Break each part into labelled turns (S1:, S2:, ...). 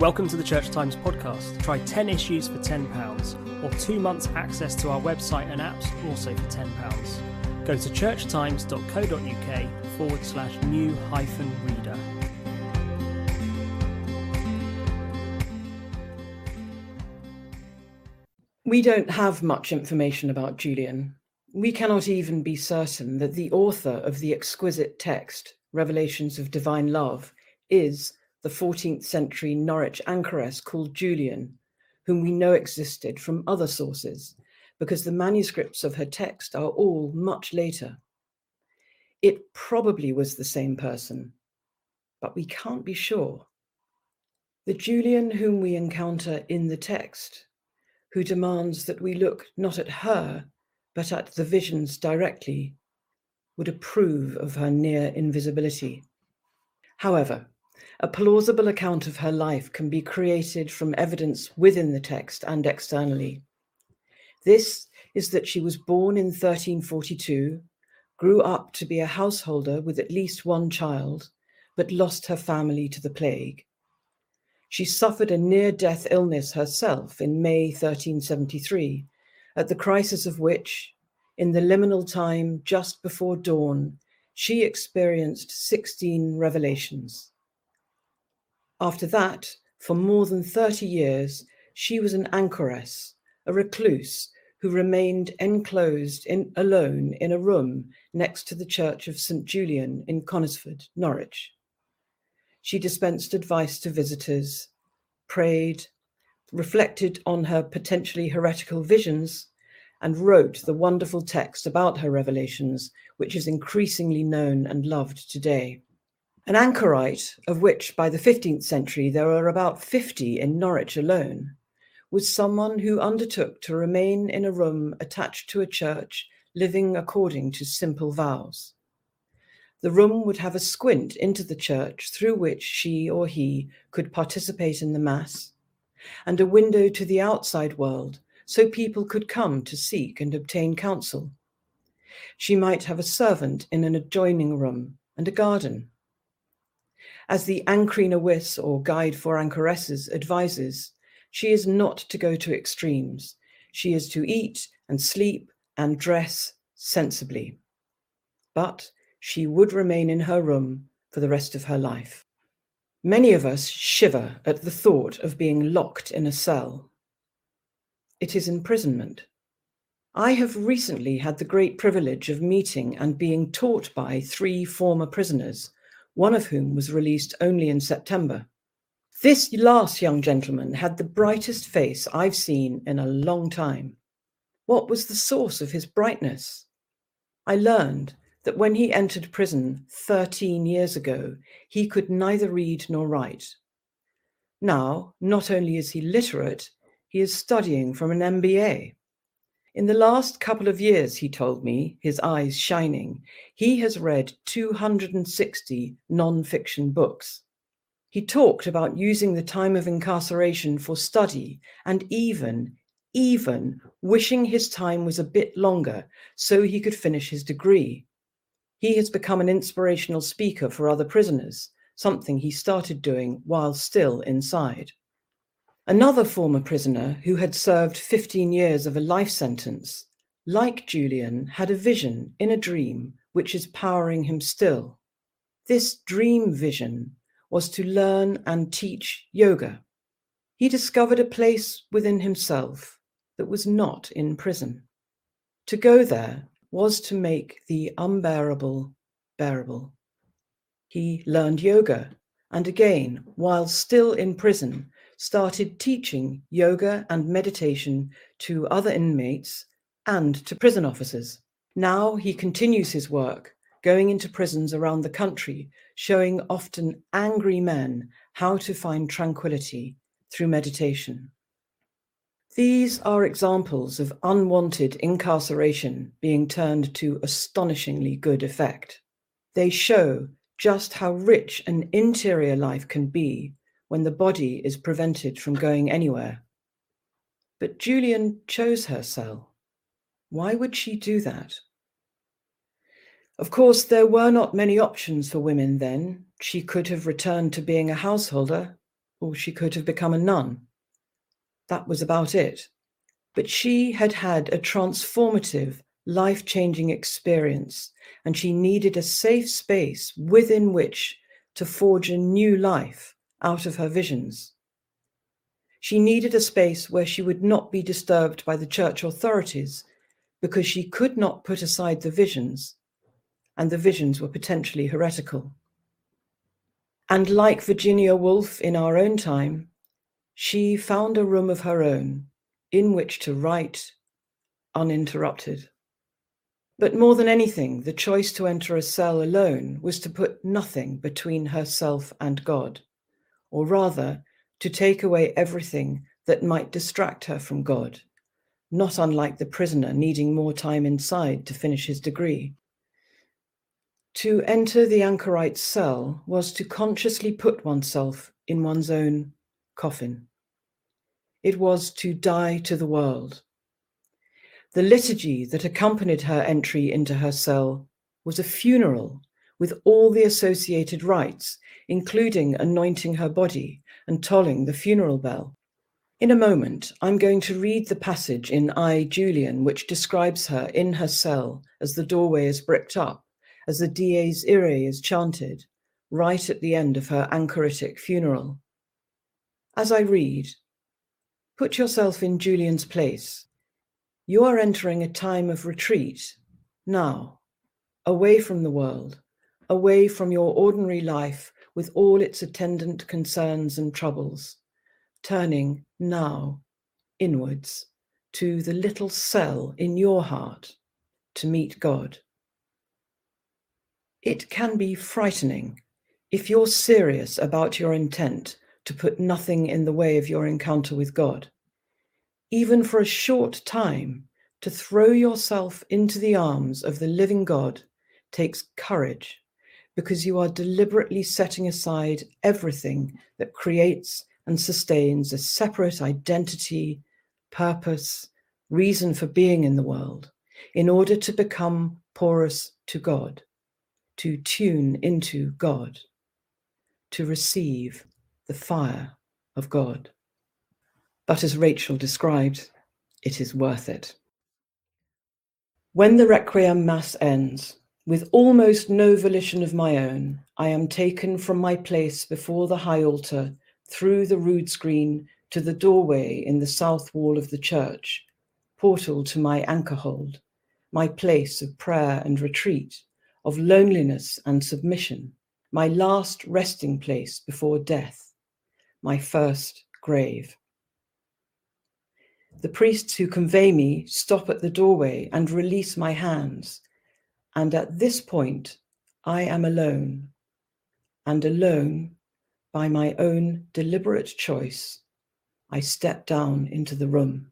S1: Welcome to the Church Times podcast. Try 10 issues for £10 or two months access to our website and apps also for £10. Go to churchtimes.co.uk forward slash new hyphen reader.
S2: We don't have much information about Julian. We cannot even be certain that the author of the exquisite text, Revelations of Divine Love, is the 14th century Norwich anchoress called Julian, whom we know existed from other sources, because the manuscripts of her text are all much later. It probably was the same person, but we can't be sure. The Julian whom we encounter in the text, who demands that we look not at her, but at the visions directly, would approve of her near invisibility. However, a plausible account of her life can be created from evidence within the text and externally. This is that she was born in 1342, grew up to be a householder with at least one child, but lost her family to the plague. She suffered a near death illness herself in May 1373, at the crisis of which, in the liminal time just before dawn, she experienced 16 revelations. After that, for more than 30 years, she was an anchoress, a recluse who remained enclosed in, alone in a room next to the church of St. Julian in Conisford, Norwich. She dispensed advice to visitors, prayed, reflected on her potentially heretical visions, and wrote the wonderful text about her revelations, which is increasingly known and loved today. An anchorite, of which by the 15th century there were about 50 in Norwich alone, was someone who undertook to remain in a room attached to a church, living according to simple vows. The room would have a squint into the church through which she or he could participate in the Mass, and a window to the outside world so people could come to seek and obtain counsel. She might have a servant in an adjoining room and a garden. As the Ancrene Wisse, or Guide for Anchoresses, advises, she is not to go to extremes. She is to eat and sleep and dress sensibly. But she would remain in her room for the rest of her life. Many of us shiver at the thought of being locked in a cell. It is imprisonment. I have recently had the great privilege of meeting and being taught by three former prisoners one of whom was released only in September. This last young gentleman had the brightest face I've seen in a long time. What was the source of his brightness? I learned that when he entered prison 13 years ago, he could neither read nor write. Now, not only is he literate, he is studying from an MBA. In the last couple of years, he told me, his eyes shining, he has read 260 non fiction books. He talked about using the time of incarceration for study and even, even wishing his time was a bit longer so he could finish his degree. He has become an inspirational speaker for other prisoners, something he started doing while still inside. Another former prisoner who had served 15 years of a life sentence, like Julian, had a vision in a dream which is powering him still. This dream vision was to learn and teach yoga. He discovered a place within himself that was not in prison. To go there was to make the unbearable bearable. He learned yoga, and again, while still in prison, started teaching yoga and meditation to other inmates and to prison officers. Now he continues his work, going into prisons around the country, showing often angry men how to find tranquility through meditation. These are examples of unwanted incarceration being turned to astonishingly good effect. They show just how rich an interior life can be when the body is prevented from going anywhere. But Julian chose her cell. Why would she do that? Of course, there were not many options for women then. She could have returned to being a householder, or she could have become a nun. That was about it. But she had had a transformative, life changing experience, and she needed a safe space within which to forge a new life out of her visions. She needed a space where she would not be disturbed by the church authorities because she could not put aside the visions, and the visions were potentially heretical. And like Virginia Woolf in our own time, she found a room of her own in which to write uninterrupted. But more than anything, the choice to enter a cell alone was to put nothing between herself and God, or rather, to take away everything that might distract her from God, not unlike the prisoner needing more time inside to finish his degree. To enter the anchorite's cell was to consciously put oneself in one's own coffin. It was to die to the world. The liturgy that accompanied her entry into her cell was a funeral with all the associated rites, including anointing her body and tolling the funeral bell. In a moment, I'm going to read the passage in I, Julian, which describes her in her cell as the doorway is bricked up, as the Dies Irae is chanted, right at the end of her anchoritic funeral. As I read, put yourself in Julian's place. You are entering a time of retreat now, away from the world, away from your ordinary life with all its attendant concerns and troubles, turning now inwards to the little cell in your heart to meet God. It can be frightening if you're serious about your intent to put nothing in the way of your encounter with God. Even for a short time, to throw yourself into the arms of the living God takes courage because you are deliberately setting aside everything that creates and sustains a separate identity, purpose, reason for being in the world in order to become porous to God, to tune into God, to receive the fire of God. But as Rachel described, it is worth it. When the Requiem Mass ends, with almost no volition of my own, I am taken from my place before the high altar through the rood screen to the doorway in the south wall of the church, portal to my anchor hold, my place of prayer and retreat, of loneliness and submission, my last resting place before death, my first grave. The priests who convey me stop at the doorway and release my hands and at this point, I am alone, and alone by my own deliberate choice, I step down into the room.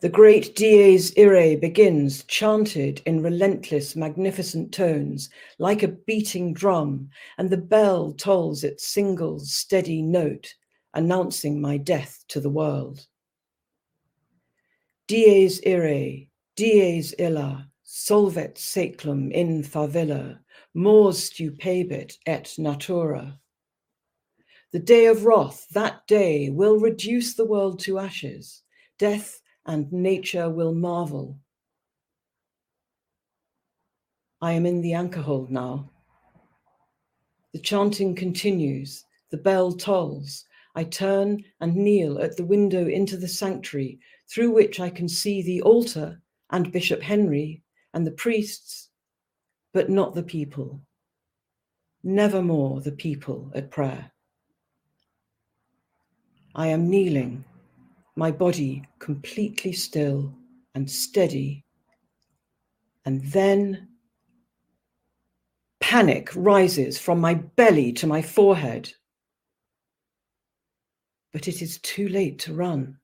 S2: The great Dies Irae begins, chanted in relentless, magnificent tones, like a beating drum, and the bell tolls its single, steady note, announcing my death to the world. Dies Irae, Dies Illa, solvet seclum in favilla, mors stupebit et natura. The day of wrath, that day, will reduce the world to ashes. Death and nature will marvel. I am in the anchor hold now. The chanting continues, the bell tolls. I turn and kneel at the window into the sanctuary, through which I can see the altar and Bishop Henry and the priests, but not the people. Nevermore the people at prayer. I am kneeling, my body completely still and steady. And then panic rises from my belly to my forehead. But it is too late to run.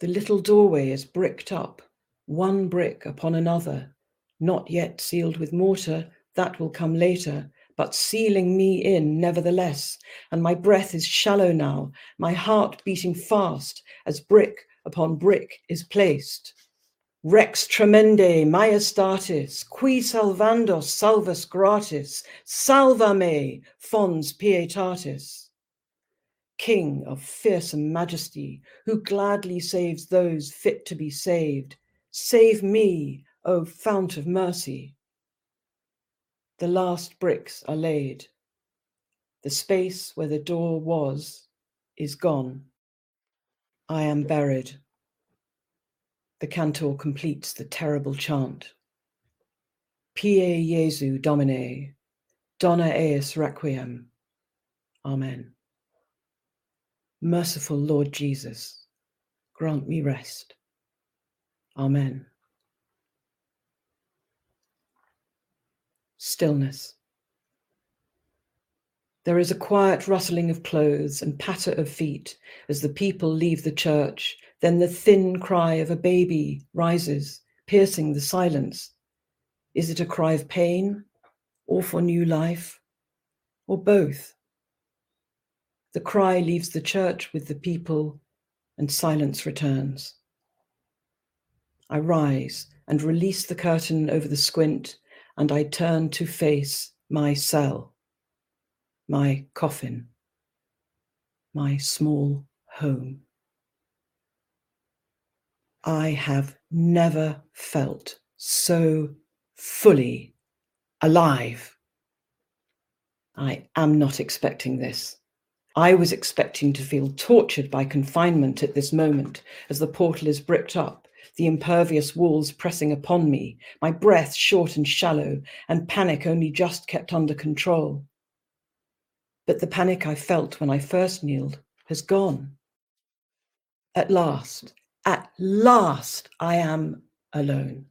S2: The little doorway is bricked up one brick upon another, not yet sealed with mortar, that will come later, but sealing me in nevertheless. And my breath is shallow now, my heart beating fast as brick upon brick is placed. Rex tremende majestatis, qui salvandos salvus gratis, salva me, fons pietatis. King of fearsome majesty, who gladly saves those fit to be saved, save me, O fount of mercy. The last bricks are laid. The space where the door was is gone. I am buried. The cantor completes the terrible chant. Pie Jesu Domine, Dona eis requiem. Amen. Merciful Lord Jesus, grant me rest. Amen. Stillness. There is a quiet rustling of clothes and patter of feet as the people leave the church. Then the thin cry of a baby rises, piercing the silence. Is it a cry of pain or for new life or both? The cry leaves the church with the people and silence returns. I rise and release the curtain over the squint and I turn to face my cell my coffin, my small home. I have never felt so fully alive. I am not expecting this. I was expecting to feel tortured by confinement at this moment as the portal is bricked up, the impervious walls pressing upon me, my breath short and shallow, and panic only just kept under control. But the panic I felt when I first kneeled has gone. At last, at last, I am alone.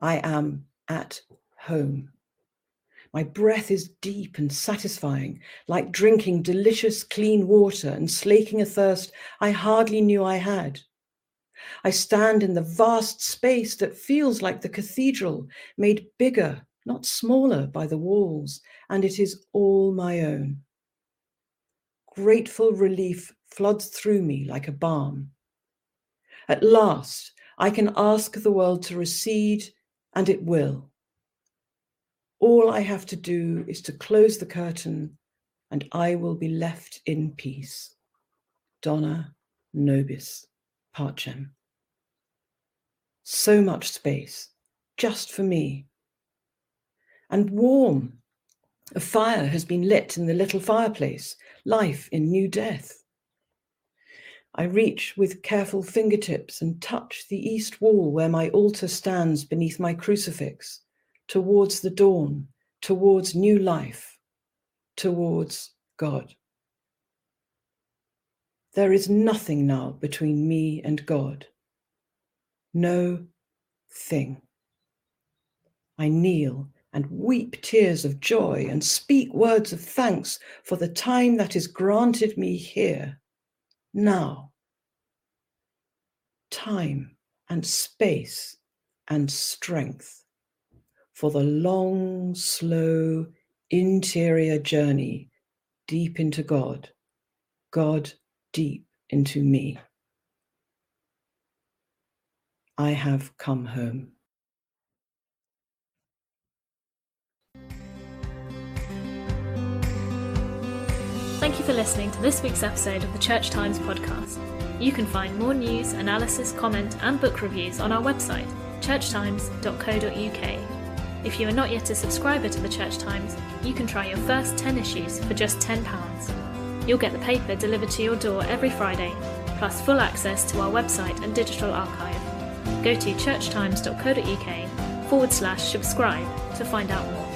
S2: I am at home. My breath is deep and satisfying, like drinking delicious clean water and slaking a thirst I hardly knew I had. I stand in the vast space that feels like the cathedral, made bigger, not smaller, by the walls, and it is all my own. Grateful relief floods through me like a balm. At last, I can ask the world to recede, and it will. All I have to do is to close the curtain, and I will be left in peace. Donna nobis pacem. So much space, just for me. And warm. A fire has been lit in the little fireplace, life in new death. I reach with careful fingertips and touch the east wall where my altar stands beneath my crucifix, towards the dawn, towards new life, towards God. There is nothing now between me and God. No thing. I kneel and weep tears of joy and speak words of thanks for the time that is granted me here, now. Time and space and strength for the long, slow, interior journey deep into God, God deep into me. I have come home.
S3: Thank you for listening to this week's episode of the Church Times podcast. You can find more news, analysis, comment, and book reviews on our website, churchtimes.co.uk. If you are not yet a subscriber to the Church Times, you can try your first 10 issues for just £10. You'll get the paper delivered to your door every Friday, plus full access to our website and digital archive. Go to churchtimes.co.uk forward slash subscribe to find out more.